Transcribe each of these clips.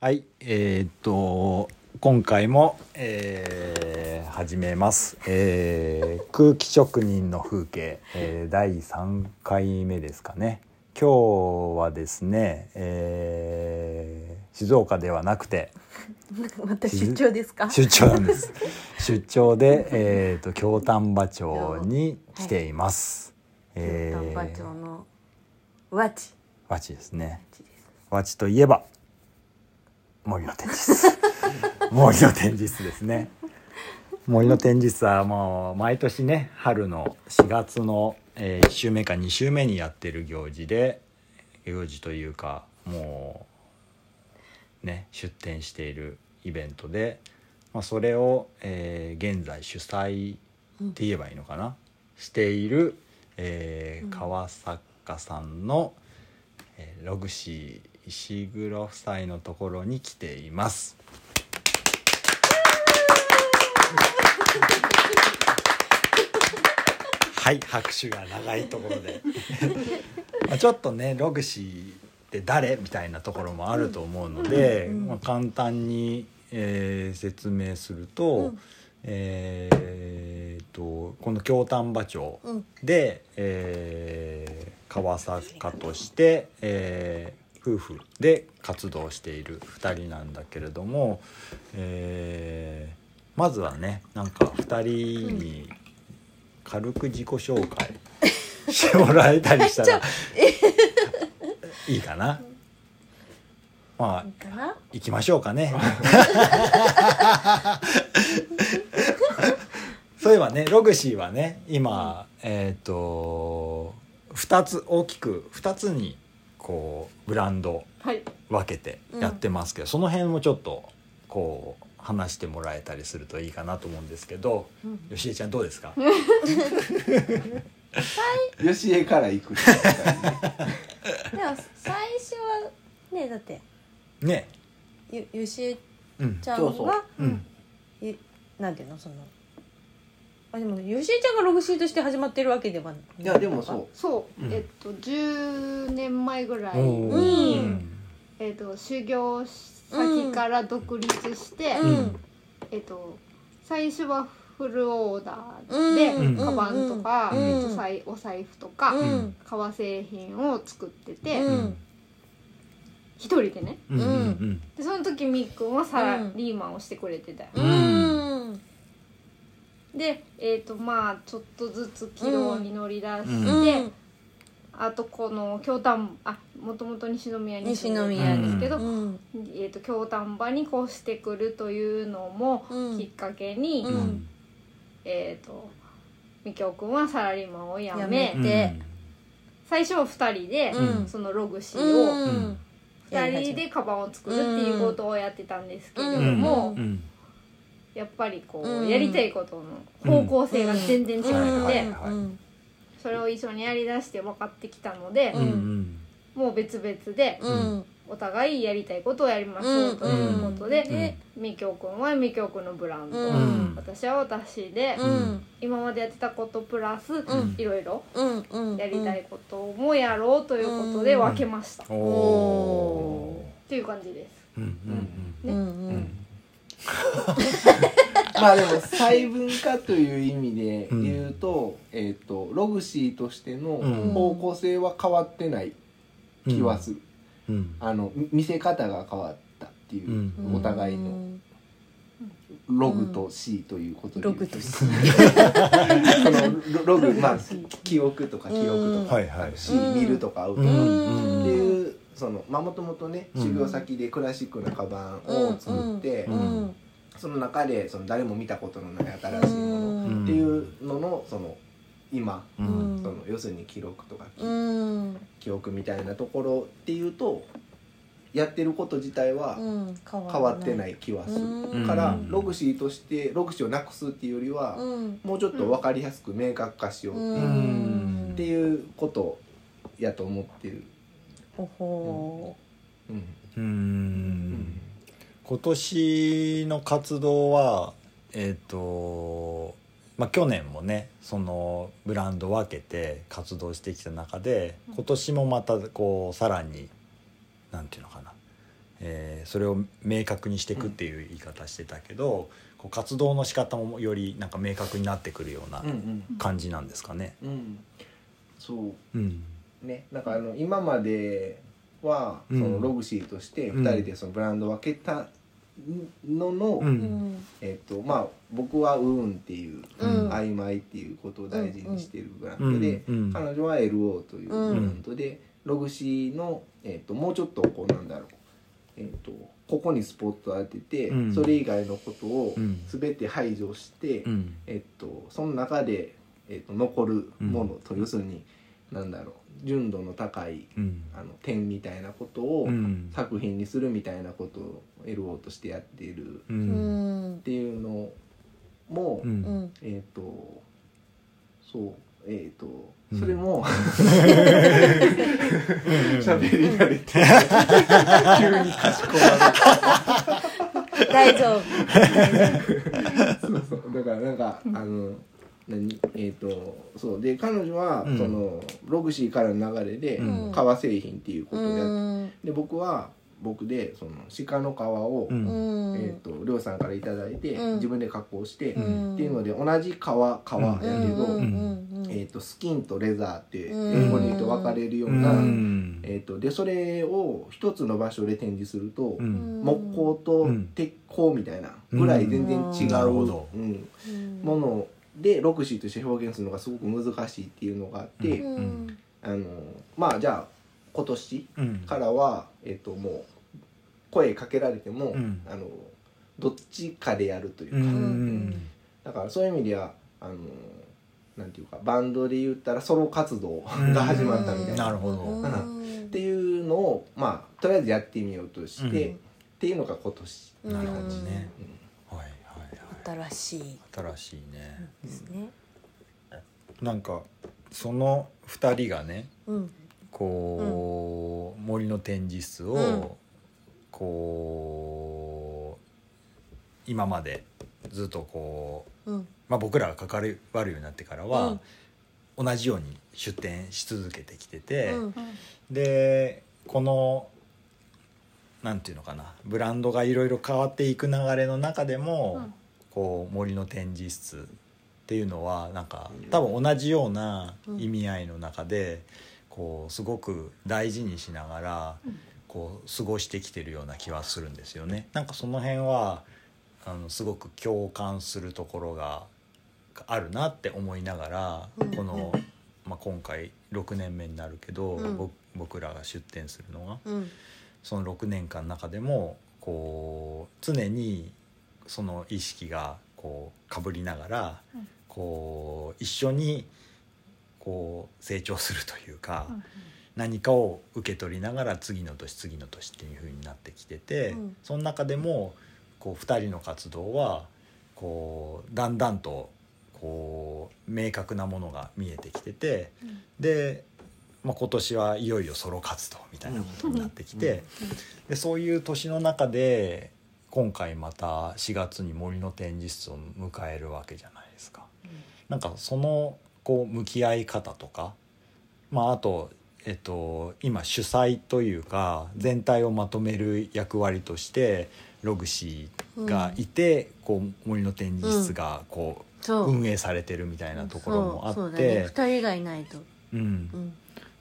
はい、えーっと今回も、えー始めます、えー空気職人の風景、えー第3回目ですかね。今日はですね、えー静岡ではなくて。また出張ですか？出張なんです。出張で、えーっと京丹波町に来ています、えー丹波町の和地和地ですね。和地といえば森の展示室森の展示室ですね。森の展示室はもう毎年ね春の4月の、1週目か2週目にやってる行事で行事というかもうね出展しているイベントで、まあ、それを、えー現在主催って言えばいいのかな、している、えー川坂さんの、えーログシー石黒夫妻のところに来ています。はい拍手が長いところで。まあちょっとねログシーって誰みたいなところもあると思うので、まあ、簡単に、えー説明すると、うん。えーっとこの京丹波町うん。で、えー川坂として、えー夫婦で活動している2人なんだけれども、えーまずはねなんか2人に軽く自己紹介してもらえたりしたら いいかな。まあ行きましょうかね。そういえばねログシーはね今、えっ、と2つ大きく2つにこうブランドはい。分けてやってますけど、その辺もちょっとこう話してもらえたりするといいかなと思うんですけど、うん。よしえちゃんどうですか、よしえから行く。でも最初はねだって。ね。ゆゆしえうんちゃん。そうん。えなんていうの？そのあでもゆしえちゃんがログシーとして始まってるわけではない。いやでもそう。そう、うん。えっと10年前ぐらい。おに、ーえっと修行先から独立して、うん。うん。えっと最初はフルオーダーで、うん。カバンとか、うん。えっとさいお財布とか、うん。革製品を作ってて、うん。一人でね。うん。うん。でその時みっくんはサラリーマンをしてくれてたよ、ううんんでえっ、とまあちょっとずつ軌道に乗り出して、うん。あとこの京丹あもともと西宮に住んで西宮ですけど、うん。えー、と京丹波に越してくるというのもうん。きっかけに、うん。うんえっ、とみきょうくんはサラリーマンを辞め辞めうん。で最初は2人で、うん。そのログシーうをん。2人でカバンを作るっていうことをやってたんですけれどうん。も、うんやっぱりこう、うん。やりたいことの方向性が全然違って、それを一緒にやりだして分かってきたので、もう別々でうん。お互いやりたいことをやりましょうということで、みきょうくんはみきょうくんのブランド、うん。私は私で、うん。今までやってたことプラス、ん。いろいろやりたいこともやろうということで分けました、おおっていう感じです。ー まあでも細分化という意味で言うと,、えっとログシーとしてのうん。方向性は変わってない気はする、うん。あのみ見せ方が変わったっていう、うん。お互いの。ログと C ということでログと のロログまあ記憶とか記憶とか、はいはい。C 見るとかアウト。うとか、ん。っていうそのまあもともとねうん。修行先でクラシックなカバンを作って、うん。その中でその誰も見たことのない新しいものっていうののその今、うん。その要するに記録とか記,、うん。記憶みたいなところっていうとやってること自体はうん変変わってないい気はする、うん。からうんログシーとしてログシーをなくすっていうよりは、うん。もうちょっと分かりやすく明確化しよううっていう,、ん。っていうことやと思ってる。ほほうん。ううん。ん今年の活動はえっ、とまあ去年もねそのブランド分けて活動してきた中で今年もまたこうさらになんていうのかな、えーそれを明確にしていくっていう言い方してたけど、こう活動の仕方もよりなんか明確になってくるようなうん感じなんですかね。うんうん。そう。うんねなんかあの今まではそうん。のログシーとしてうん。2人でそのブランドを分けたのの、うん。うんえっとまあ僕は「運」っていう、うん。曖昧っていうことを大事にしてるブランドで、うん。うん。彼女は LO というブランドで、ログシーの、えっともうちょっとこうなんだろうえっとここにスポットを当てて、うん。それ以外のことをうん。全て排除して、うん。えっと、その中で、えっと、残るものと、要するになんだろう純度の高いうん。あの点みたいなことをうん。作品にするみたいなことを LO としてやっている。ううん。んっていうのも、うん。うんえっ、とそうえっ、とうん。それも 喋り慣れて 急にかしこまる。大丈夫。そうそう。だからなんか、あの何？えっ、とそう。で彼女は、うん。そのログシーからの流れで、うん。革製品っていうことをやって、うん。で僕は僕でその鹿の皮を、うん。うん。えー、とりょうさんから頂いただいて、うん。自分で加工して、うん。っていうので同じ皮皮やけど、うん。うん。えー、とスキンとレザーってうん。英語で言うと分かれるよううな、ん。えー、とでそれを一つの場所で展示すると、うん。木工とうん。鉄鋼みたいなぐらい全然違ううん。うん。ものでロクシーとして表現するのがすごく難しいっていうのがあって、うん。うんあのまあじゃあ今年うんからは、えっともう声かけられても、うん。あのどっちかでやるというか、うん。だからそういう意味ではあのなんていうかバンドで言ったらソロ活動が始まったみたいな、なるほど。う んっていうのをまあとりあえずやってみようとして、うん。っていうのが今年うんなるほどね。うん新しい。新しいね。ですね。なんかその2人がねうん。こう、森の展示室を、うん。こう今までずっとこう、うん。まあ、僕らが関わるようになってからは、同じように出展し続けてきてて、うん。でこのなんていうのかなブランドがいろいろ変わっていく流れの中でも、うんこう森の展示室っていうのはなんか多分同じような意味合いの中で、こうすごく大事にしながら、こう過ごしてきてるような気はするんですよね。なんかその辺はあのすごく共感するところがあるなって思いながら、うん。この、まあ、今回6年目になるけど、うん。ぼ僕らが出展するのが。うん。その6年間の中でもこう常にその意識がこうかぶりながら、うん。こう一緒にこう成長するというか、うん何かを受け取りながら次の年次の年っていう風になってきてて、うん。その中でもこう2人の活動はこうだんだんとこう明確なものが見えてきてて、うん。で、まあ、今年はいよいよソロ活動みたいなことになってきて、でそういう年の中で今回また4月に森の展示室を迎えるわけじゃないですか。なんかそのこう向き合い方とか、まあ、あと、えっと、今主催というか全体をまとめる役割としてログシーがいて、こう森の展示室がこう運営されてるみたいなところもあそうそうだね。って、二人がいないと。うん。うん。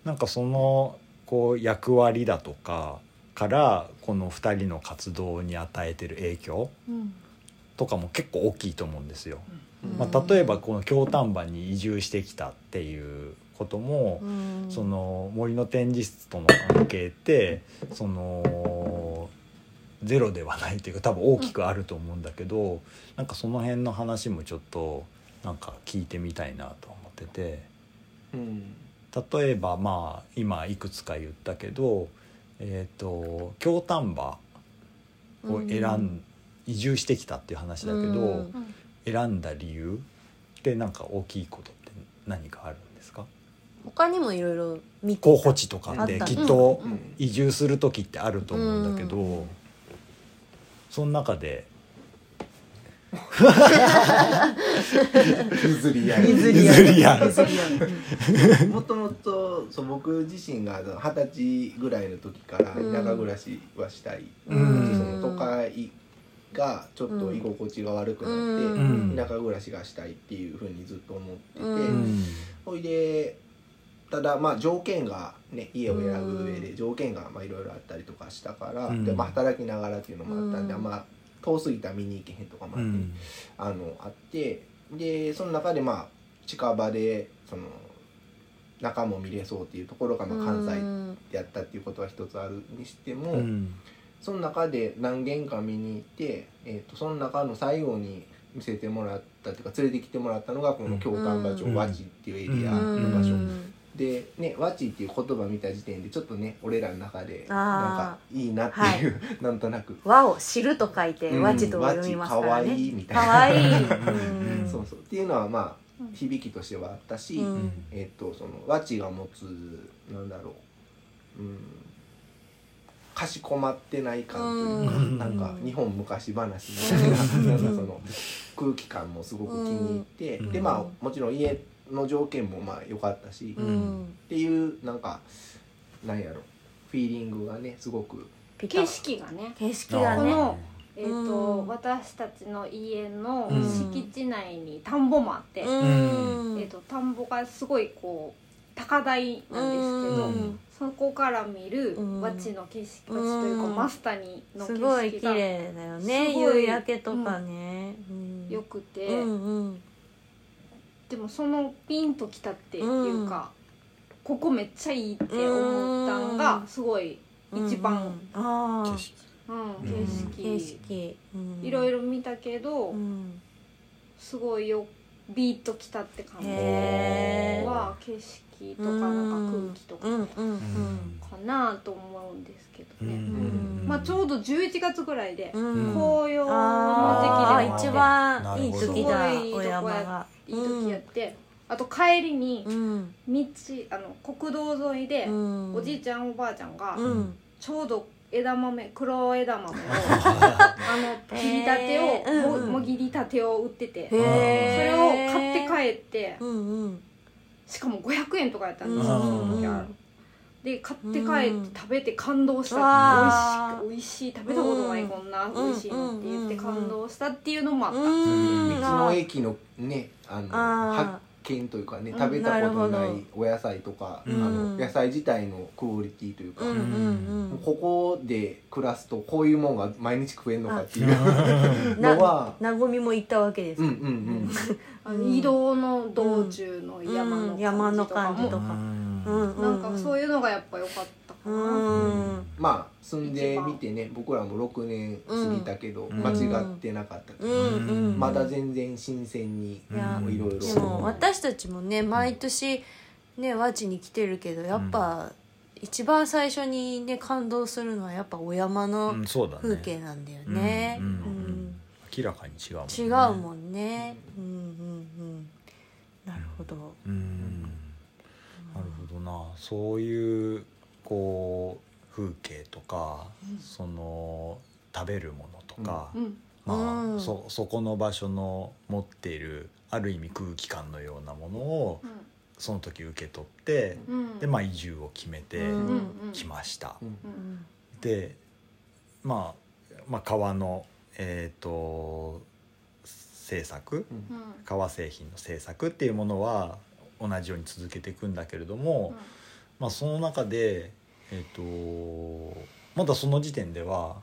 なんかそのこう役割だとかからこの2人の活動に与えてる影響うん。とかも結構大きいと思うんですよ。うん。まあ、例えばこの京丹波に移住してきたっていうことも、うん。その森の展示室との関係ってそのゼロではないというか多分大きくあると思うんだけど、なんかその辺の話もちょっとなんか聞いてみたいなと思ってて。うん。例えばまあ今いくつか言ったけど、えー、と京丹波を選ん、移住してきたっていう話だけど、うん。選んだ理由ってなんか大きいことって何かあるんですか？他にもいろいろ候補地とかってきっとうん。移住する時ってあると思うんだけど、うその中で 譲り合い。譲り合い。譲り合い。譲り合いもともとそう僕自身が二十歳ぐらいの時からうん。田舎暮らしはしたい、うん。その都会がちょっと居心地が悪くなって、うん。田舎暮らしがしたいっていうふうにずっと思ってて、うん。ほいでただまあ条件がね家を選ぶ上で条件がまあいろいろあったりとかしたから、うん。でまあ、働きながらっていうのもあったんで、うん。まあ遠すぎたら見に行けへんとかもあって、うん。あのあってでその中でまあ近場でその中も見れそうっていうところがまあ関西でやったっていうことは一つあるにしても、うん。その中で何軒か見に行って、えー、とその中の最後に見せてもらったっていうか連れてきてもらったのがこの京丹波町うん。和地っていうエリアのうん。場所、うんでね和地っていう言葉見た時点でちょっとね俺らの中でなんかいいなっていう、なんとなく。和を知ると書いてうん和地と読みますから和地かわねいいみたいな。かわい。いうんそうそう。っていうのはまあ響きとしてはあったし、うん。えっとその和知が持つなんだろう、うん、かしこまってない感というか、うん。なんか日本昔話みたいな,、うん。なんかその空気感もすごく気に入って、うん。でまあもちろん家の条件もまあ良かったし、っうん。ていうなんかなんやろ。フィーリングがねすごく。景色がね。景色がね。このえーとうん。私たちの家のうん。敷地内に田んぼもあって、うん。えー、と田んぼがすごいこう高台なんですけど、うん。そこから見るうん。和地の景色和というかマスタにの景すごい綺色が麗だよね。すごい夕焼けとかね。うん。よくて、うんうんでもそのピンときたっていうか、ここめっちゃいいって思ったんがすごい一番、うんああ。景色うんうん景景色、色いろいろろ見たけど、すごいよビーッときたって感じ。は景色とかなんか空気とか。うんうんうん。かなと思うんですけどね、うんまあちょうど11月ぐらいでうん。紅葉のああ時期でも一番いい時だすごいといい時やって、あと帰りにうん。道あの国道沿いで、うん。おじいちゃんおばあちゃんがうん。ちょうど枝豆黒枝豆を あの切りたてを、ももぎりたてを売ってて、へそれえを買って帰ってうんうん。しかも500円とかやったんですよ、うんその時はで買って帰って食べて感動した、わー美味しい美味しい食べたことない、うんこん。な美味しいのって言ってうん感動したっていうのもあった、うん。道の駅のねあの発見というかねうん食べたことないお野菜とか、うん。あの野菜自体のクオリティというか、うん。うん。うん。ここで暮らすとこういうもんが毎日食えんのかっていう。なのはなごみも行ったわけですうんうんうん。移動の道中の山の感じとかなんかそういうのがやっぱ良かったかうな、ん。まあ住んでみてね僕らも6年過ぎたけど、うん。間違ってなかったとういうか、ん。うんまだ全然新鮮にいろいろ。でも私たちもね毎年ね和地に来てるけどやっぱ一番最初にね感動するのはやっぱお山の風景なんだよね。明らかに違うもんね。違うもんね。うん。なるほど。うんなるほどなそういうこう風景とか、その食べるものとか、うん。まあ、うん。そそこの場所の持っているある意味空気感のようなものをその時受け取って、うん。でまあ移住を決めてうん。うん。きました。うん。うん。で、まあ、まあ川のえっ、と制作うん。うん。革製品の制作っていうものは同じように続けていくんだけれども、まあ、その中で、えー、とまだその時点では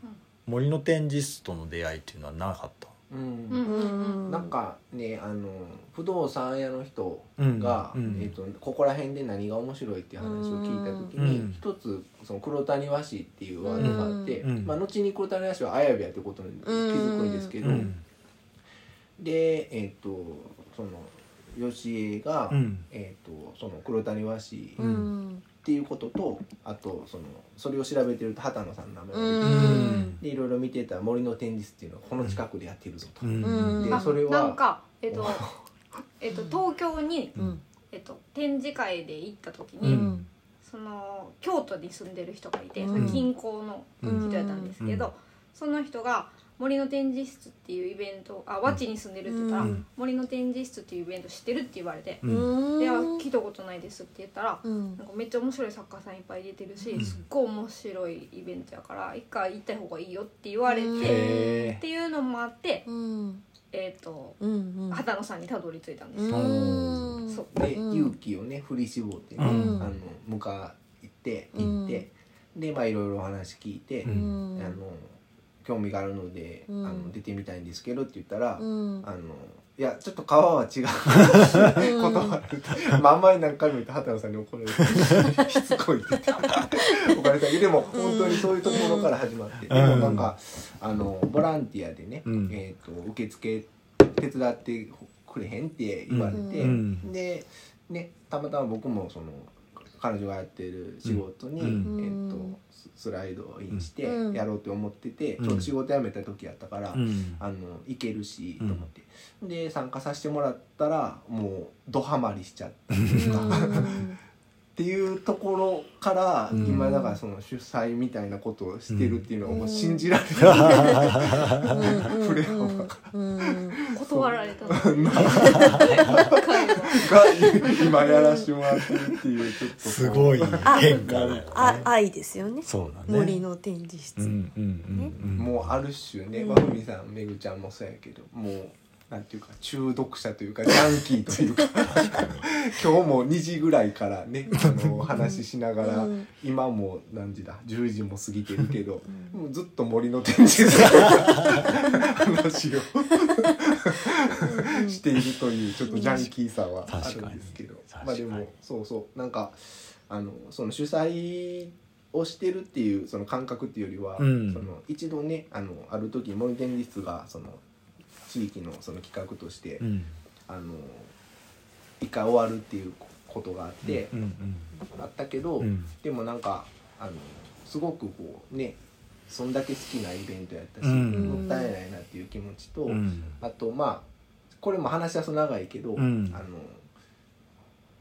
森の展示室との出会いっていうのはなかった。うん。なんかねあの不動産屋の人うん。が、うん。えー、とここら辺で何が面白いっていう話を聞いた時に、うん。一つその黒谷和紙っていうワードがあって、うん。まあ、後に黒谷和紙は綾部やってことに気づくんですけど、うん。でえっ、とその吉江が、うん。えー、とその黒谷和紙うっんていうこととあとそのそれを調べてると畑野さんの名前。が出てきて、うん。でいろいろ見てたら森の展示室っていうのがこの近くでやってるぞと。でそれはなんかえっとえっと東京にうん。えっと展示会で行った時うに、ん。その京都に住んでる人がいて、うん。それ近郊のうん人やったんですけど、うん。その人が森の展示室っていうイベントあ和地に住んでるって言ったら、うん。森の展示室っていうイベント知ってるって言われて、ううん聞いたことないですって言ったら、うん。なんかめっちゃ面白い作家さんいっぱい出てるし、うん。すっごい面白いイベントやから一回行った方がいいよって言われて、うん。へっていうのもあって、うん。えっ、とうんうん。畑野さんにたどり着いたんですよ、うん。そう。で、う。ん。勇気をね振り絞ってね、うん。あの向かって行って、でまあいろいろお話聞いて、ううん。あの興味があるので、うん。あの出てみたいんですけどって言ったら、うん。あのいやちょっと川は違う断るまああんまり何回も言って畑野さんに怒られて しつこいって言って怒られた でも本当にそういうところから始まって、うん。でもなんかあのボランティアでね、うん。えー、と受付手伝ってくれへんって言われて、うん。で、ね、たまたま僕もその彼女がやってる仕事に、うん。えうん。ー、とススライドをインしてうん。やろうと思ってて、うん。ちょうど仕事辞めた時やったから、うん。あの行けるしと思って、で参加させてもらったらもうドハマりしちゃったうか、っていうところから、うん。今だからその主催みたいなことをしてるっていうのがもう信じられない、フレ幅がうん断られた。今やらしてもらってるっていうちょっとすごい変化ね。あ愛ですよね。そうだね。森の展示室、うんうんうんうん。もうある種ね、うん。まふみさんめぐちゃんもそうやけどもうなんていうか中毒者というかジャンキーというか。今日も2時ぐらいからねあの話しながら、うん。今も何時だ？10時も過ぎてるけど、うん。もうずっと森の展示室の話を。しているというちょっとジャンキーさはあるんですけど。まあでもそうそう。なんかあのその主催をしてるっていうその感覚っていうよりは、うん。その一度ねあのある時森展示室がその地域のその企画として、うん。あの一回終わるっていうことがあって、うんあったけど、うん。でもなんかあのすごくこうねそんだけ好きなイベントやったし、うん。もったいないなっていう気持ちと、うん。あとまあこれも話はそ長いけど、うん。あの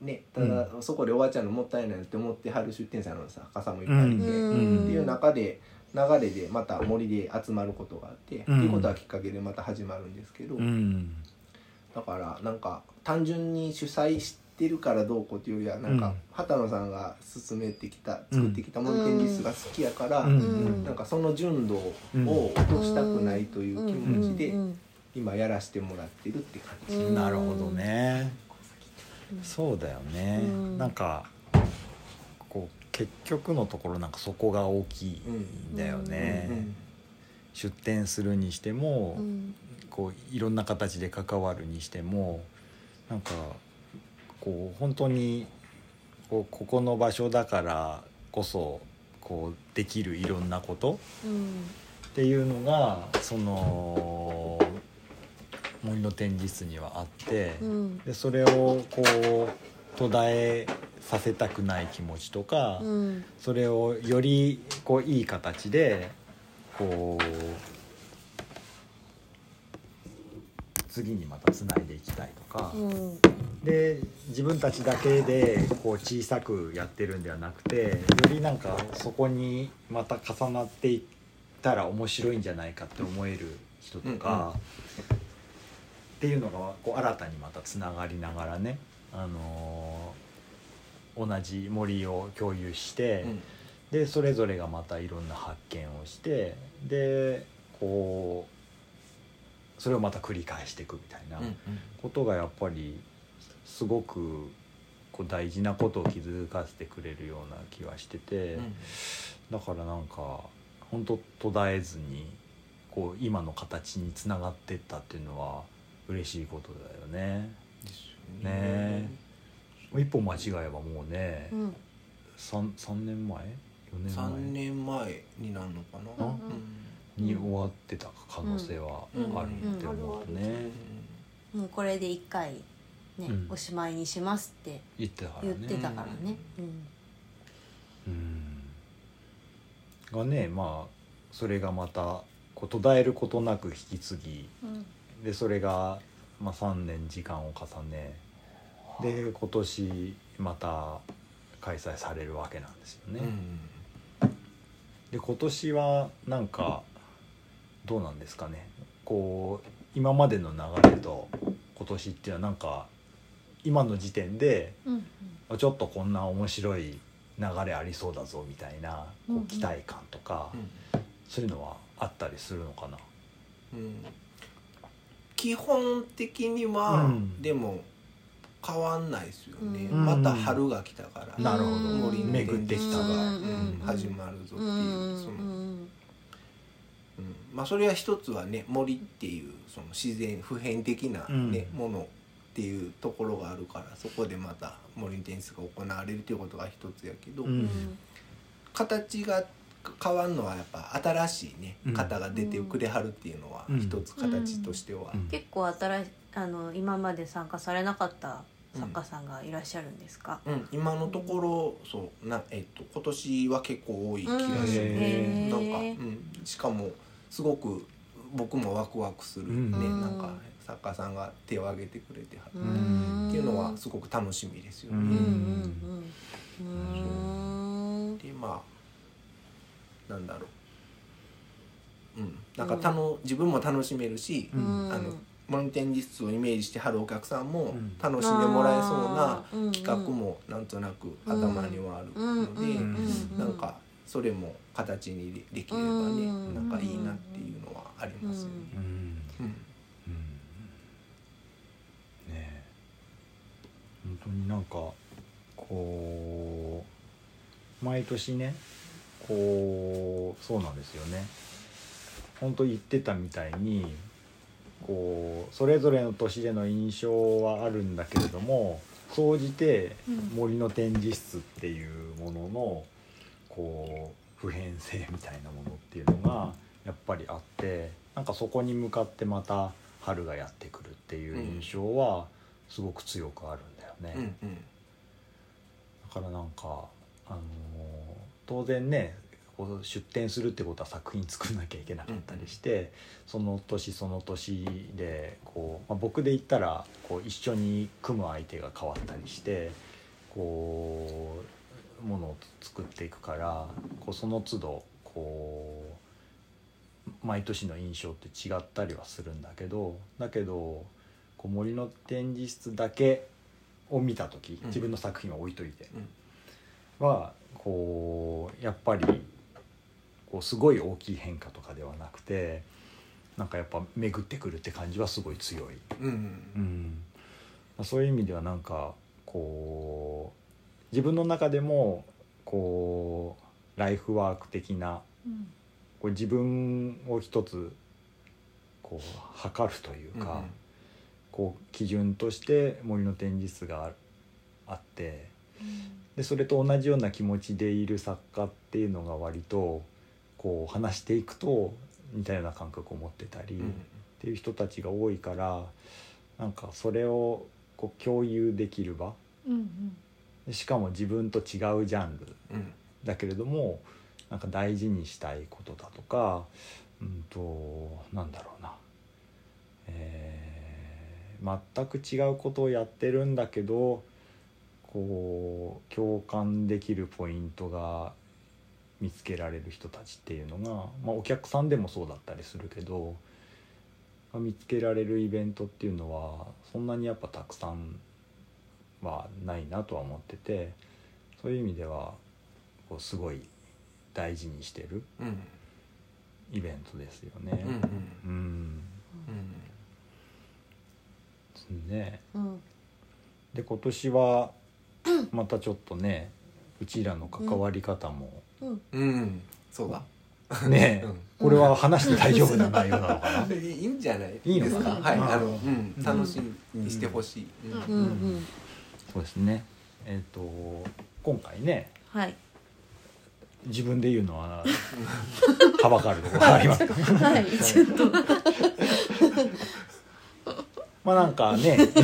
ねただ、そこで終わっちゃうのもったいないなって思ってはる出店者の作家さんもいっぱいいて、うん。っていう中で流れでまた森で集まることがあって、うん。っていうことはきっかけでまた始まるんですけど、うん。だからなんか単純に主催してるからどうこうっていうよりはなんか、うん。畑野さんが進めてきた作ってきた森展示室が好きやから、うん。うん。なんかその純度を落としたくないという気持ちで今やらせてもらってるって感じ。うんなるほどね。そうだよね。うん。なんか結局のところなんかそこが大きいんだよね。うん出店するにしてもうん。こういろんな形で関わるにしてもなんかこう本当にこうここの場所だからこそこうできるいろんなことうん。っていうのがその森の展示室にはあって、うん。でそれをこう途絶えさせたくない気持ちとか、うん。それをよりこういい形でこう次にまたつないでいきたいとか、うん。で自分たちだけでこう小さくやってるんではなくてよりなんかそこにまた重なっていったら面白いんじゃないかって思える人とか、っていうのがこう新たにまたつながりながらね、あのー同じ森を共有して。うんでそれぞれがまたいろんな発見をしてでこうそれをまた繰り返していくみたいなうんことがやっぱりすごくこう大事なことを気づかせてくれるような気はしてて、うんだからなんか本当途絶えずにこう今の形につながってったっていうのは嬉しいことだよね。ね。もう一歩間違えばもうね、うん三三年前？4年前？3年前になるのかな、あ？うん。に終わってた可能性はあるって思うね、もうこれで一回ね、うん。おしまいにしますって言ってたからね言ってたからね。うん。うん。がねまあそれがまたこう途絶えることなく引き継ぎうん。でそれが、まあ、3年時間を重ねで今年また開催されるわけなんですよね。うんで今年はなんかどうなんですかね。こう今までの流れと今年っていうのはなんか今の時点でうちょっとこんな面白い流れありそうだぞみたいなこう期待感とか、そういうのはあったりするのかな。うん。基本的には、うん。でも変わんないですよね、うん。また春が来たから、なるほど。森の巡ってきたが、うんうん始まるぞっていう、うんそのうんうん。まあそれは一つはね森っていうその自然普遍的な、ねうん。ものっていうところがあるからそこでまた森の展示が行われるっていうことが一つやけど、うん。形が変わるのはやっぱ新しいねうん。方が出てくれはるっていうのはうん一つ形としては、うん。結構新しあの今まで参加されなかった作家さんがいらっしゃるんですか、うん、今のところそうな、えっと、今年は結構多い気がす。る、へー。なんか、うん、しかもすごく僕もワクワクするね、うん。なんか作家さんが手を挙げてくれてはる、うん。っていうのはすごく楽しみですよね。うん。うんでまあなんだろう、うん、なんかたの、自分も楽しめるし、うん。あのモニ展示室をイメージしてはるお客さんもうん。楽しんでもらえそうな企画もなんとなく頭にはあるので、うんなんかそれも形にでできればね、うんなんかいいなっていうのはありますよね。うん。うん。うん。ねえ。本当になんかこう毎年ねこうそうなんですよね。本当言ってたみたいにこうそれぞれの年での印象はあるんだけれども総じて森の展示室っていうもののこう普遍性みたいなものっていうのがやっぱりあってなんかそこに向かってまた春がやってくるっていう印象はすごく強くあるんだよね。うんうんだからなんか、あのー当然ね出展するってことは作品作んなきゃいけなかったりして、その年その年でこう、まあ、僕で言ったらこう一緒に組む相手が変わったりしてこうものを作っていくからこうその都度こう毎年の印象って違ったりはするんだけどだけどこう森の展示室だけを見た時自分の作品は置いといて、はこうやっぱりこうすごい大きい変化とかではなくてなんかやっぱ巡ってくるって感じはすごい強い。うんうん、そういう意味ではなんかこう自分の中でもこうライフワーク的なうん。こう自分を一つこう測るといううんか、こう基準として森の展示室がああってでそれと同じような気持ちでいる作家っていうのが割とこう話していくと似たような感覚を持ってたり、うん。っていう人たちが多いからなんかそれをこう共有できる場。うん。でしかも自分と違うジャンル。うん。だけれどもなんか大事にしたいことだとかうんとなんだろうな、えー全く違うことをやってるんだけどこう共感できるポイントが見つけられる人たちっていうのが、まあ、お客さんでもそうだったりするけど、まあ見つけられるイベントっていうのはそんなにやっぱたくさんはないなとは思っててそういう意味ではこうすごい大事にしてるうん。イベントですよね。うんうん。うん。ね。うん。で今年はまたちょっとねうちらの関わり方も、うん。うん。そうだ。ね、うん。これは話して大丈夫な内容なのかな？いいんじゃない？いいのかな？ですはい。うん。あのうん。楽しみにしてほしい。うん。うん。うん。そうですね。えっ、と今回ねはい。自分で言うのははばかるところがあります。け どはい。ちょっと。まあなんかね、えっと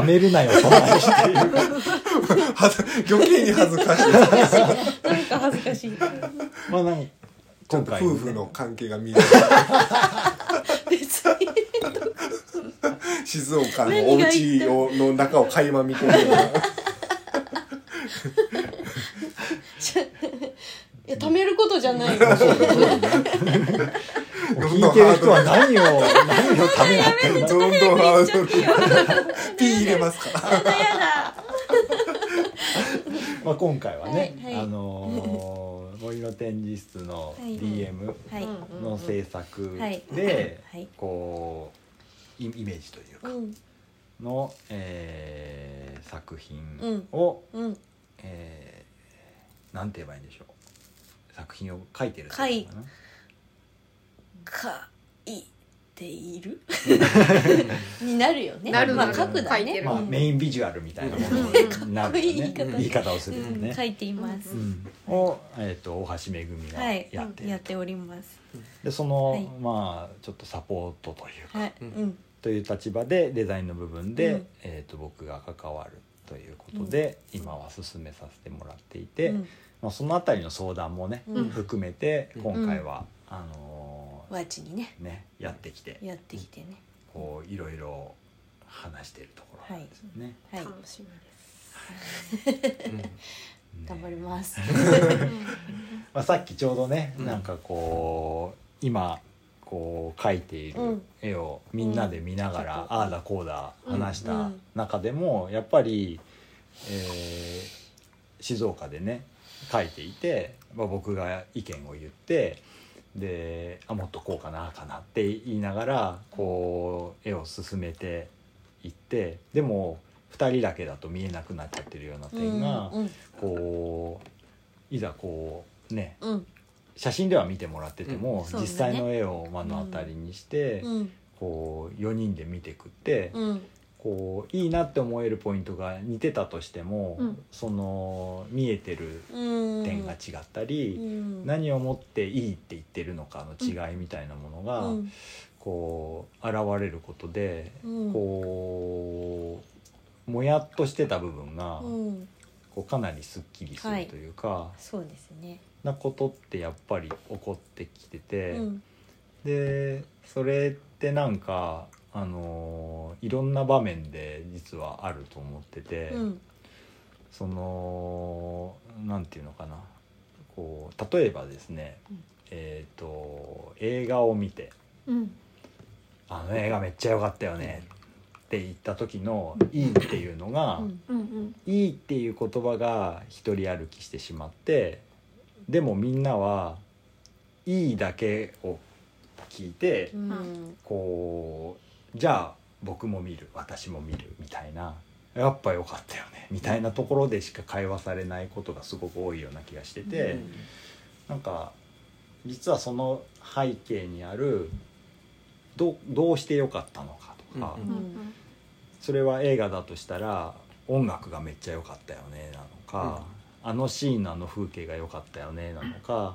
貯めるなよそんなにしていうはず余計に恥ずかしいなんか恥ずかしいまあ 今回ね夫婦の関係が見える別に静岡のお家をの中を垣間見てるようないいや貯めることじゃないよ聞いてる人は何を 何をためらっ てるのどんどんハードルピー入れますからまあ今回はね、はい。はいあのー森の展示室のはい。DM はい。の制作はい。ではい。こうイイメージというかうん。の、えー作品うん。を、うん。えーなんて言えばいいんでしょう。作品を書いてるってかいている？になるよね。なるまあ書くだね。書いてる。まあ、うん。メインビジュアルみたいなものになるよかっこいいね言い方言い方をするとね、うん。書いています。うん。を、えー、と大橋めぐみがはい。やってやっております。でその、はい。まあちょっとサポートというか、はい。うん。という立場でデザインの部分で、うん。えー、と僕が関わるということで、今は進めさせてもらっていて、うん。まあ、そのあたりの相談もね、うん。含めてうん。今回は、あのワチにね。ーねやってきて。やってきてね。こういろいろ話しているところなんですよね。はい。楽しみです。ね頑張ります。まあ、さっきちょうどね、うん。なんかこう今こう描いているうん。絵をみんなで見ながら、うん。ああだこうだ話したうん。中でもやっぱり、えー静岡でね描いていて、まあ、僕が意見を言ってであもっとこうかなああかなって言いながらこう絵を進めていってでも2人だけだと見えなくなっちゃってるような点が、うんこういざこうねうん。写真では見てもらってても、うん。ね。実際の絵を目の当たりにして、うん。こう4人で見てくって、うんこういいなって思えるポイントが似てたとしても、うん。その見えてるうん。点が違ったり、うん。何をもっていいって言ってるのかの違いみたいなものが、うん。こう現れることで、うん。こうもやっとしてた部分が、うん。こうかなりすっきりするというか。そうですね。なことってやっぱり起こってきてて、うん。でそれってなんかあのいろんな場面で実はあると思ってて、うん。そのなんていうのかな。こう例えばですね、うん。えっ、と映画を見てうん「あの映画めっちゃ良かったよね」って言った時の「いい」っていうのが、うん。うんうん。いいっていう言葉が一人歩きしてしまってでもみんなはいいだけを聞いて、うん。こうじゃあ僕も見る私も見るみたいなやっぱ良かったよねみたいなところでしか会話されないことがすごく多いような気がしてて、なんか実はその背景にあるどどうして良かったのかとか、うんうん。それは映画だとしたら音楽がめっちゃ良かったよねなのか、あのシーンのあの風景が良かったよねなのか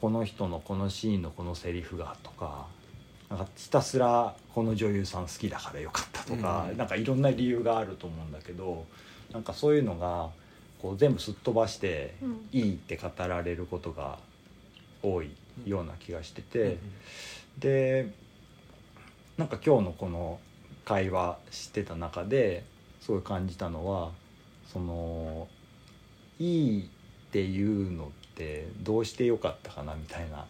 この人のこのシーンのこのセリフがとかなんかひたすらこの女優さん好きだから良かったとか、うんなんかいろんな理由があると思うんだけどなんかそういうのがこう全部すっ飛ばしてうんいいって語られることが多いような気がしてて。でなんか今日のこの会話してた中ですごい感じたのはそのいいっていうのってどうしてよかったかなみたいな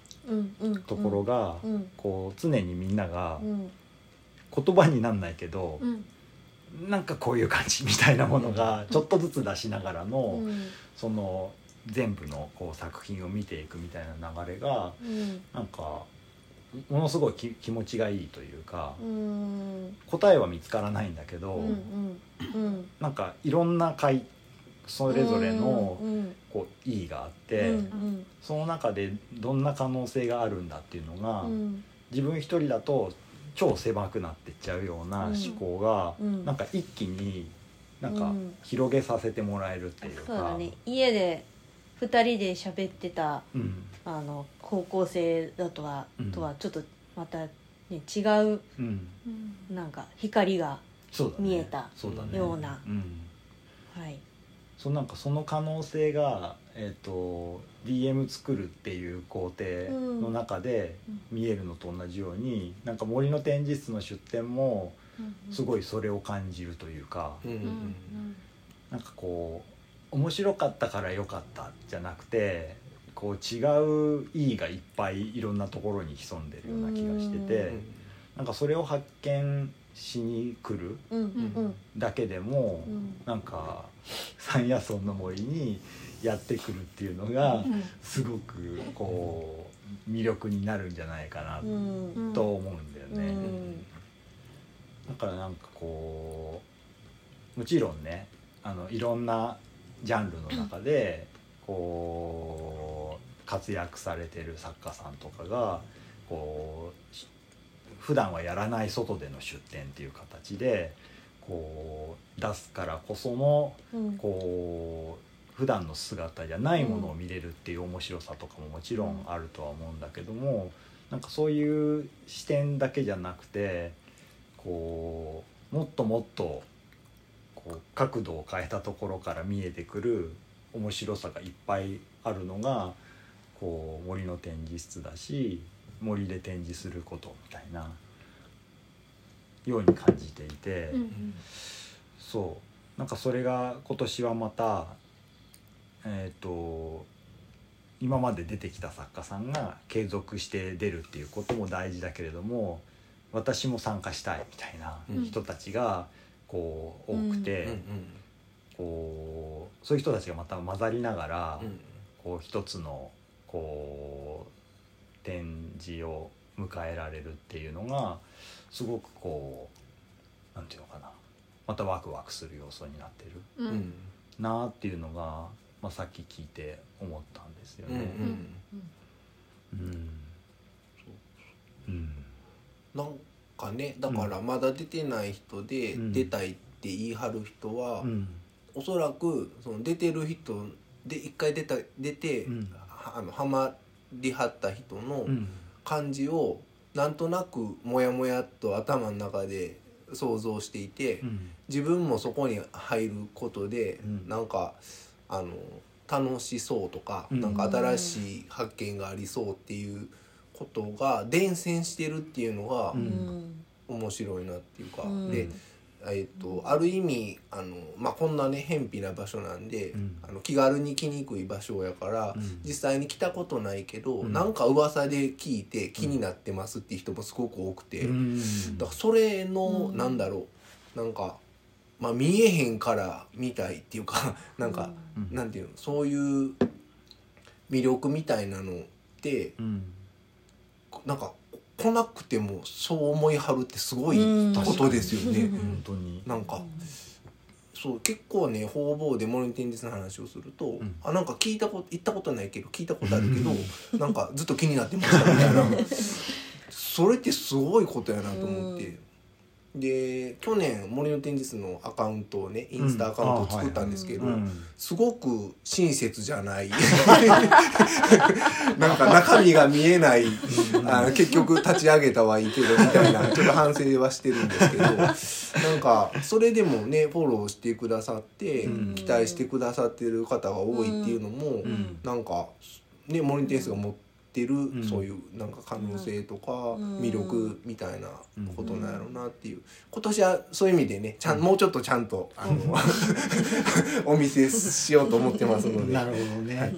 ところが、うんこう常にみんながうん言葉になんないけど、うんなんかこういう感じみたいなものがちょっとずつ出しながらの、うんその全部のこう作品を見ていくみたいな流れがうんなんかものすごいき気持ちがいいというか。うん答えは見つからないんだけど、うなんかいろんな回それぞれのうんこう意義があって、うんその中でどんな可能性があるんだっていうのが、うん。自分一人だと超狭くなってっちゃうような思考が、うん。なんか一気になんかうん。広げさせてもらえるっていうか、そうだね。家で二人で喋ってたうん。あの高校生だとは、うん。とはちょっとまた、ね、違ううん、うんなんか光が見えたそうだね。ような。うん。はいそうなんかその可能性が、えー、と DM 作るっていう工程の中で見えるのと同じように、なんか森の展示室の出展もすごいそれを感じるというか、うんうんなんかこう面白かったから良かったじゃなくてこう違う意義がいっぱいいろんなところに潜んでるような気がしててなんかそれを発見しに来るうんうん。だけでもうん。なんか山野村の森にやってくるっていうのがすごくこう魅力になるんじゃないかなうん。うんと思うんだようね。ん。だからなんかこうもちろんねあのいろんなジャンルの中でこう活躍されてる作家さんとかがこうし普段はやらない外での出展っていう形でこう出すからこそのうん。こう普段の姿じゃないものを見れるっていう面白さとかももちろんあるとは思うんだけどもなんかそういう視点だけじゃなくてこうもっともっとこう角度を変えたところから見えてくる面白さがいっぱいあるのがこう森の展示室だし森で展示することみたいなように感じていて。うんそうなんかそれが今年はまたえっ、と今まで出てきた作家さんが継続して出るっていうことも大事だけれども私も参加したいみたいなうん。人たちがこう多くて、うんうん。こうそういう人たちがまた混ざりながら、うん。こう一つのこう展示を迎えられるっていうのがすごくこうなんていうのかな。またワクワクする要素になってるううん。んなっていうのが、まあ、さっき聞いて思ったんですよね。んうんうん。なんかねだからまだ出てない人でうん。出たいって言い張る人は、うん。おそらくその出てる人で一回出た出て、うん。はあのハマりはった人のうん。感じをなんとなくモヤモヤっと頭の中で想像していて、うん。自分もそこに入ることで、うん。なんかあの楽しそうとか、うん。なんか新しい発見がありそうっていうことが伝染してるっていうのが面白いなっていうか、うん。で、えっとある意味あの、まあ、こんなね偏僻な場所なんで、うん。あの気軽に来にくい場所やから、うん。実際に来たことないけど、うん。なんか噂で聞いて気になってますっていう人もすごく多くて。うん。だからそれの、うん。なんだろう。なんか、まあ、見えへんから見たいっていうか なんか、うん。なんていうのそういう魅力みたいなのってうん。なんか来なくてもそう思いはるってすごいうんことですよね。うん。本当に。なんかそう結構ね方々でモニテン実の話をすると、ん。あなんか聞いたこと行ったことないけど聞いたことあるけどなんかずっと気になってましたみたいな。それってすごいことやなと思って、で去年森の展示室のアカウントをねインスタアカウントを作ったんですけど、うんすごく親切じゃない。なんか中身が見えないあの結局立ち上げたはいいけどみたいなちょっと反省はしてるんですけど なんかそれでもねフォローしてくださって、うん。期待してくださってる方が多いっていうのも、ん。なんかねモニテンスが持ってる、ん。そういうなんか可能性とかうん。魅力みたいなことなんやろうなっていう。今年はそういう意味でねちゃん、もうちょっとちゃんとあの お見せしようと思ってますので。なるほどね、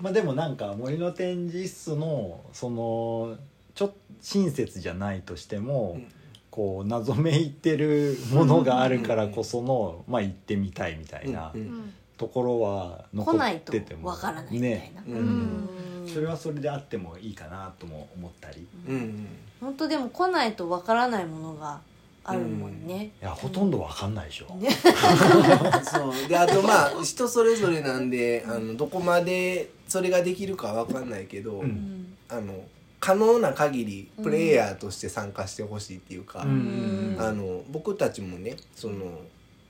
まあでもなんか森の展示室のそのちょっと親切じゃないとしても、うん。こう謎めいてるものがあるからこその、まあ行ってみたいみたいなうんうんところは残来ないとっててもわからないみたいねな、ううん。ん。それはそれであってもいいかなとも思ったり。うんうん。本当でも来ないとわからないものがあるもんね、いやほとんどわかんないでしょ、ね。そう。であとまあ人それぞれなんであのどこまでそれができるかわかんないけど、うん。あの可能な限りプレイヤーとして参加してほしいっていうか、うん。あの僕たちもねその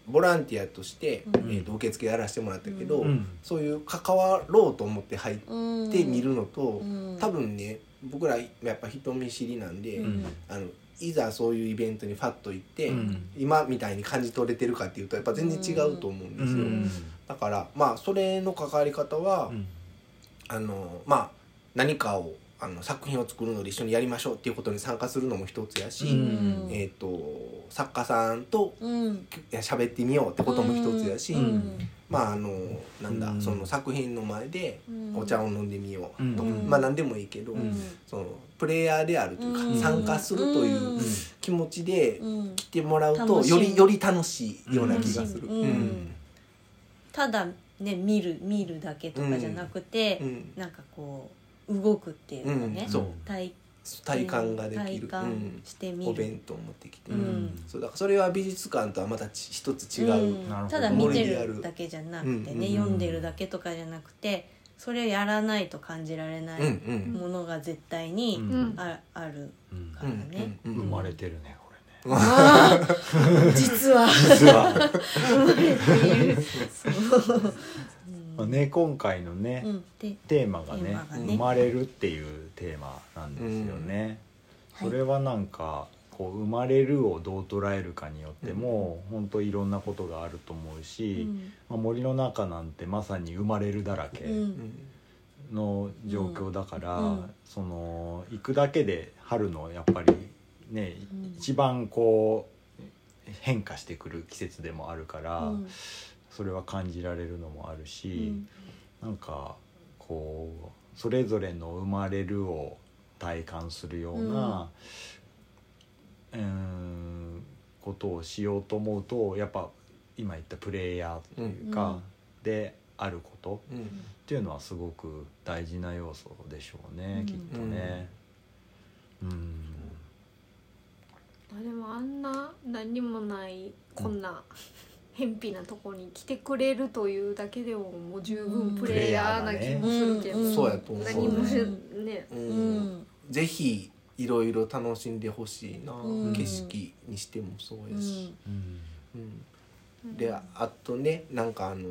ボランティアとして、うん。えー、と受付やらせてもらったけど、うん。そういう関わろうと思って入っうんてみるのと、うん。多分ね僕らやっぱ人見知りなんで、うん。あのいざそういうイベントにファッと行って、うん。今みたいに感じ取れてるかっていうとやっぱ全然違うと思うんですよ。うん。だからまあそれの関わり方は、うん。あのまあ何かをあの作品を作るので一緒にやりましょうっていうことに参加するのも一つやし、うん。えー、と作家さんとうん。ってみようってことも一つやし、うん。まああのなんだ、うん。その作品の前でうん。お茶を飲んでみようとか、うん。まあ何でもいいけど、うん。そのプレイヤーであるというか、うん。参加するといううん。気持ちでうん。来てもらうとよりより楽しいような気がする。うん。うん。ただね見る見るだけとかじゃなくて、うん。なんかこう動くっていうかね、うんそう。体体感ができる、体感してみる、お弁当を持ってきて、うん。そうだからそれは美術館とはまたち一つ違う、うん。ただ見てるだけじゃなくてね、うん。うん。読んでるだけとかじゃなくてそれをやらないと感じられないうんうん。ものが絶対にうん。うんあ,、あるうんからね、うんうん。生まれてるねこれね。実は。実は、そう、まあね、今回のね、うん、でテーマがねね。生まれるっていうテーマなんですよね、うん。それはなんかこう生まれるをどう捉えるかによっても、本当いろんなことがあると思ううし、ん。まあ、森の中なんてまさに生まれるだらけうん。の状況だから、うん。その行くだけで春のやっぱりね、うん。一番こう変化してくる季節でもあるから、うんそれは感じられるのもあるうし、ん。なんかこうそれぞれの生まれるを体感するような、うーんことをしようと思うとやっぱ今言ったプレイヤーというか、うん。であることうん。っていうのはすごく大事な要素でしょうね、うん。きっとね。うん。あでもあんな何にもないこんな偏僻なとこに来てくれるというだけでももう十分プレイヤーな気もするけど、うんそうやと思う何もしね。ううんん。ぜひいろいろ楽しんでほしいな、うん。景色にしてもそうやし、うん。うん。であとねなんかあの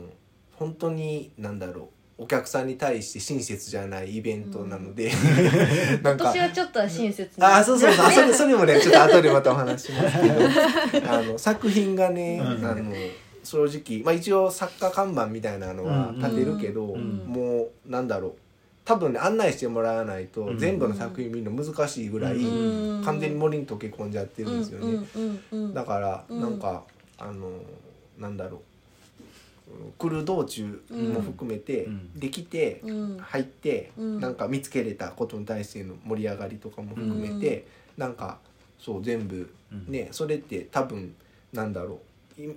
本当になんだろうお客さんに対して親切じゃないイベントなので、なんか今年はちょっとは親切あそうそうそう。それ それもねちょっと後でまたお話しますけど。あの作品がね、うん。あの正直、まあ、一応作家看板みたいなのは立てるけど、うん。もうなんだろう。多分ね案内してもらわないとうん。全部の作品見るの難しいぐらい、うん。完全に森に溶け込んじゃってるんですよね。うんうんうんうん。だからうん。なんか、あのなんだろう来る道中も含めて、うん。できて、うん。入って、うん。なんか見つけれたことに対しての盛り上がりとかも含めて、なんかそう全部うん。ねそれって多分なんだろうい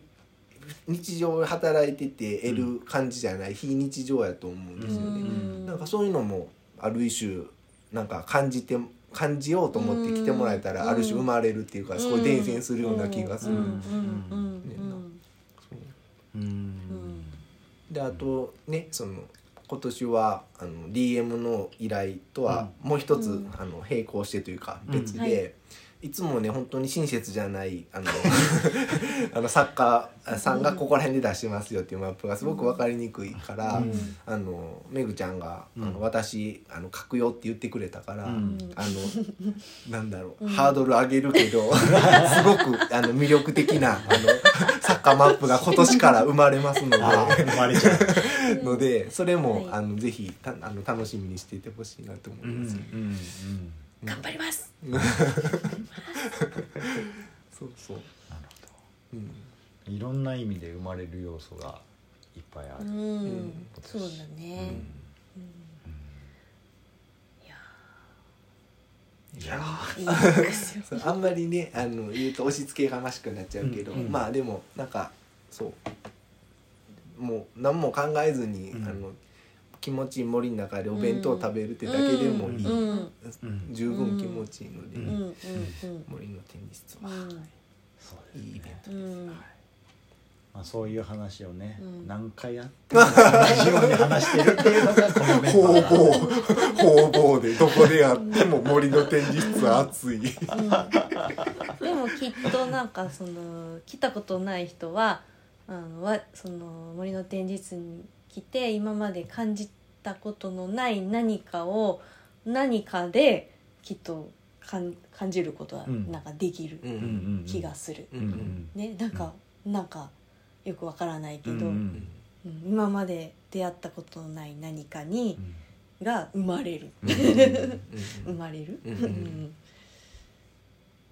日常働いてて得る感じじゃない、非日常やと思うんですよね。うん。なんかそういうのもある一種なんか感じて感じようと思って来てもらえたら、うん。ある種生まれるっていうか、すごい伝染するような気がする。うんうんうんそううんうんであとねその今年はあの DM の依頼とはもう一つ、うん。あの並行してというかうん。別で、はいい、つもね本当に親切じゃないあの あの作家さんがここら辺で出しますよっていうマップがすごく分かりにくいから、うん。あのめぐちゃんが、うん。あの私あの書くよって言ってくれたから、うん。あの なんだろう、うん。ハードル上げるけど すごくあの魅力的なあの作家マップが今年から生まれますので。生まれちゃう。のでそれも、はい。あのぜひたあの楽しみにしていてほしいなと思います、うん頑張ります。そうそう、なるうん、ほど。いろんな意味で生まれる要素がいっぱいあうる。ん。そうだね。いやあんまりねあの言うと押し付けがましくなっちゃうけど、うん。うん。まあでもなんかそう。もう何も考えずに、うん。あの気持ちいい森の中でお弁当を食べるってだけでもいい、うんうん十分気持ちいいので、うんうんうん。森の展示室は、うん。そうですいいイベント。うん。まあそういう話をねうん。何回やっても同じように話してるっていうのがこのメンバー方々でどこでやっても森の展示室は熱いでもきっとなんかその来たことない人はあのわその森の展示室に来て今まで感じたことのない何かを何かできっと感感じることはうんなんかできる気がする。ねなんか、なんかよくわからないけど、うん今まで出会ったことのない何かにが生まれる、うん 生まれる、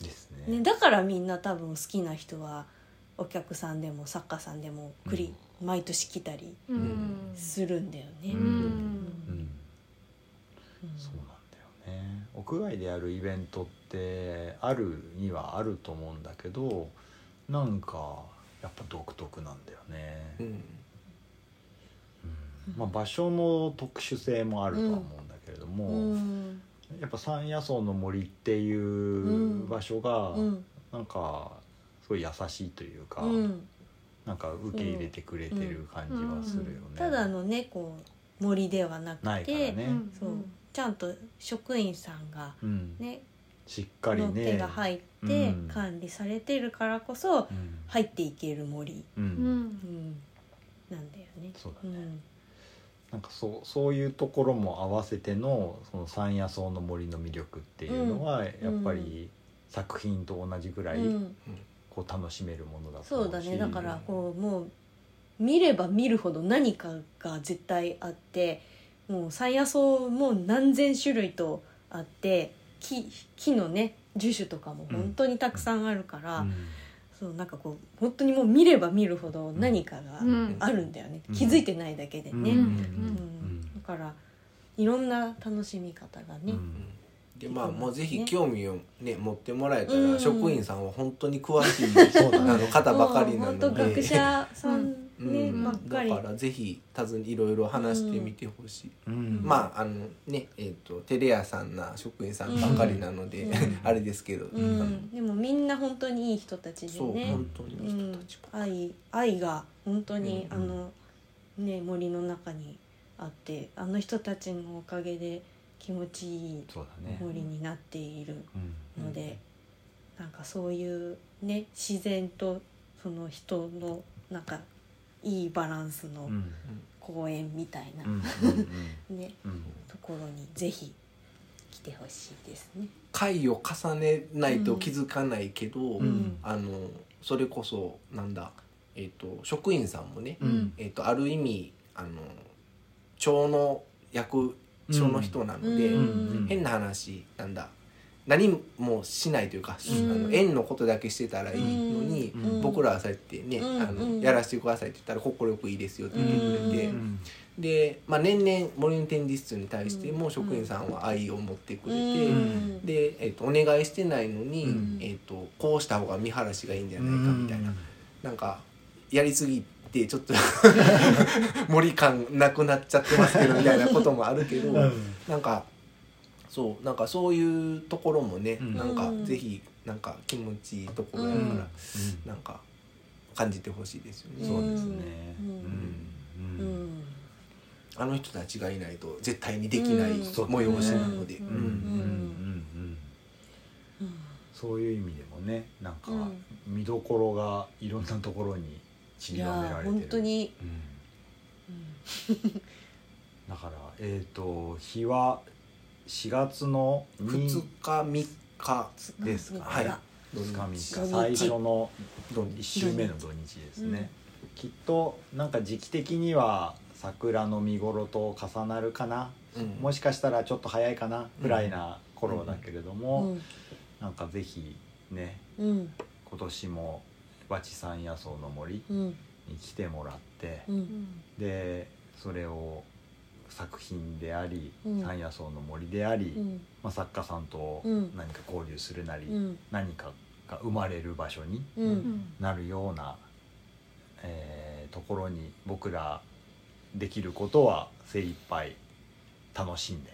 ですね。ね、だからみんな多分好きな人はお客さんでも作家さんでもクリ、毎年来たりうん。するんだよね。そうなんだよね。屋外でやるイベントってあるにはあると思うんだけどなんかやっぱ独特なんだよね、うん。うん。まあ、場所の特殊性もあるとは思うんだけれども、うん。やっぱ山野草の森っていう場所がうん。なんかすごい優しいというか、うんなんか受け入れてくれてる感じはするよね。ただのねこう森ではなくてないからね、そうちゃんと職員さんがうん、ねしっかりのね手が入ってうん。管理されてるからこそうん。入っていける森、うん。うん。うん、なんだよね。そうだね。ん。なんかそうそういうところも合わせてのその山野草の森の魅力っていうのは、やっぱり作品と同じぐらいうんこう楽しめるものだとそうだね。だからこうもう見れば見るほど何かが絶対あってもう山野草も何千種類とあって木木のね樹種とかも本当にたくさんあるから、うん。そうなんかこう本当にもう見れば見るほど何かがうん。あるんだよね、うん。気づいてないだけでね、うん。うん。だからいろんな楽しみ方がね、うんでまあもうぜひ興味をね持ってもらえたら、うん。職員さんは本当に詳しいあの方ばかりな本ので。当学者さんね、うん。ばっかり。だからぜひ尋ねいろいろ話してみてほしい、うん。まああのねえっ、とテレ屋さんな職員さんばかりなので、うん。あれですけど、うん、でもみんな本当にいい人たちでそうね本当にいい人たち愛愛が本当に、うん。あのね森の中にあってあの人たちのおかげで気持ちいいそうだね、森になっているうん。ので、なんかそういうね自然とその人のなんかいいバランスのうん。公園みたいな、ねうん。ところにぜひ来てほしいですね。回を重ねないと気づかないけど、うん。あのそれこそなんだ、えっと職員さんもね、うん。えっとある意味あの町の役所の人なので、うん。変な話なんだ。何もしないというか、うん。あの園のことだけしてたらいいのに、うん。僕らはそうやってね、うん。あのうん。やらせてくださいって言ったら快くいいですよって言ってくれて、ううん。で、まあ、年々森の展示室に対しても職員さんは愛を持ってくれて。うん。で、えっとお願いしてないのに、うん。えっとこうした方が見晴らしがいいんじゃないかみたいな、なんかやりすぎてちょっと 森感なくなっちゃってますけどみたいなこともあるけど、うん。なんかそうなんかそういうところもね、うん。なんかうん。ぜひなんか気持ちいいところやから、うん。なんか感じてほしいですよね、そうですね。うん。うん。あの人たちがいないと絶対にできないうん。催しなので、うん。うん。うん。うん。うん。そういう意味でもねなんかうん。見どころがいろんなところに散いりばめやられてる。本当に、うん。だからえっ、と日は4月の2 2日3日。ですかはい。2日。3日最初の土1週目の土日ですね、きっとなんか時期的には桜の見頃と重なるかな、うん。もしかしたらちょっと早いかなぐらいな頃だけれども、うん。なんかぜひねうん。今年も和知山野草の森うん。に来てもらって、うん。でそれを作品であり、うん。山野草の森であり、うん。まあ、作家さんとうん。何か交流するなり、うん。何かが生まれる場所になるような、えーところに僕らできることは精一杯楽しんで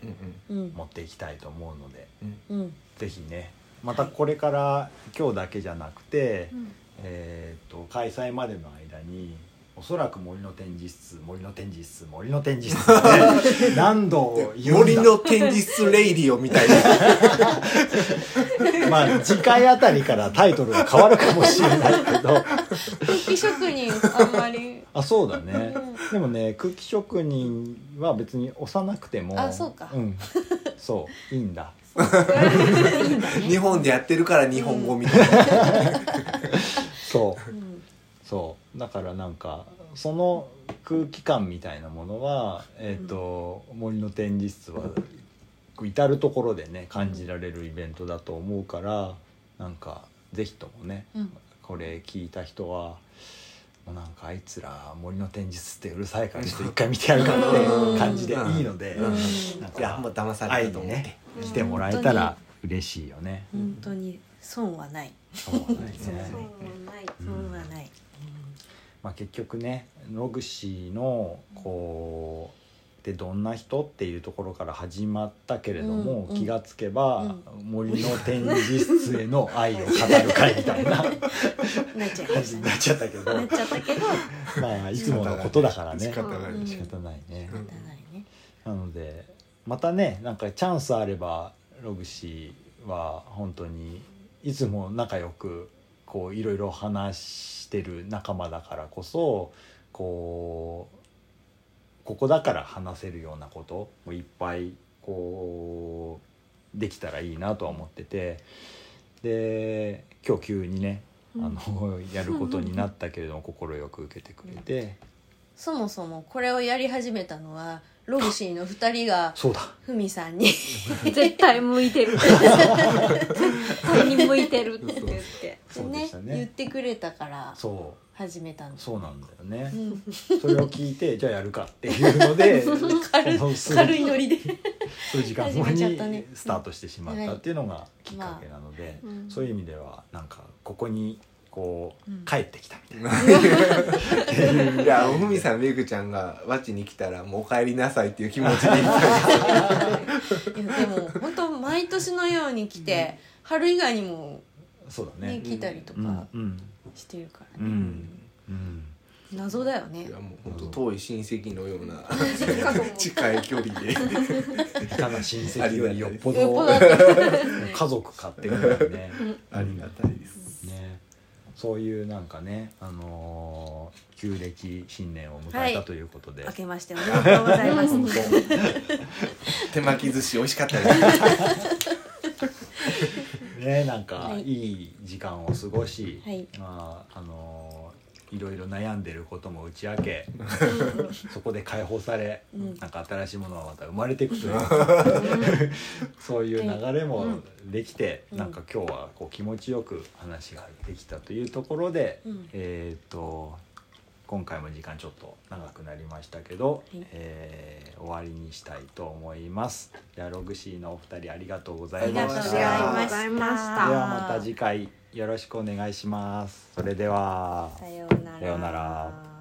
持っていきたいと思うので、うん。ぜひねまたこれから今日だけじゃなくて、うんえー、と開催までの間におそらく森の展示室森の展示室森の展示室って 何度言うんだ。森の展示室レイディオみたいな。まあ次回あたりからタイトルが変わるかもしれないけど。空気職人あんまり。あそうだね。うん。でもね空気職人は別に押さなくてもあそうか。ん、そういいんだ 日本でやってるから日本語みたいな、そう。うん。そう。だからなんかその空気感みたいなものは、えーと森の展示室は至る所でね感じられるイベントだと思うからなんかぜひともねうん。これ聞いた人はなんかあいつら森の展示ってうるさいからちょっと一回見てやるかって感じでいいので、うん。なんいやもうか騙されたと思って。来てもらえたら嬉しいよね。本当に損はない。そうはないね。そうない。損はない、まあ、結局ね野口のこうでどんな人っていうところから始まったけれども、うん気がつけば、う森の展示室への 愛を語る会みたいな。なっちなっちゃったけど。たなっちゃったけど。まあいつものことだからね。仕方ない。うん。仕方ないね、仕方ないね。なのでまたねなんかチャンスあればログシは本当にいつも仲良くこういろいろ話してる仲間だからこそこうここだから話せるようなことをいっぱいこうできたらいいなとは思っててで今日急にねあのやることになったけれども快く受けてくれて。そもそもこれをやり始めたのはログシーの2人がそうだ。ふみさんに。絶対向いてる。絶対に向いてるって言って。そうでしたね言ってくれたから。そう始めたんだそうなんだよね。うん。それを聞いてじゃあやるかっていうので 軽軽いノリで。数時間後始めちゃにったね。スタートしてしまったっていうのがきっかけなので、うん。そういう意味ではなんかここにこう、うん。帰ってきたみたいな。いやおふみさんめぐちゃんがわちに来たらもうお帰りなさいっていう気持ちでいっぱい いやでも本当毎年のように来て、春以外にもそうだね。ね。来たりとうんかうん。してるからね、うん。うん。謎だよね。いやもう本当遠い親戚のような近い距離で。いかな親戚よりよっぽよっぽど。家族買ってるからね。ありがたいです。ね。そういうなんかね、あのー旧暦新年を迎えたはい。ということで、明けましておめでとうございます。手巻き寿司美味しかったですねなんかはい。いい時間を過ごし、はい。まああのーいろいろ悩んでることも打ち明けそこで解放され、うん。なんか新しいものがまた生まれていくという そういう流れもできて、うん。なんか今日はこう気持ちよく話ができたというところで、うん。えっ、と今回も時間ちょっと長くなりましたけど、はいえー終わりにしたいと思います。じゃあログシーのお二人ありがとうございありがとうごました。ざいましたではまた次回よろしくお願いします。それでは。さようなら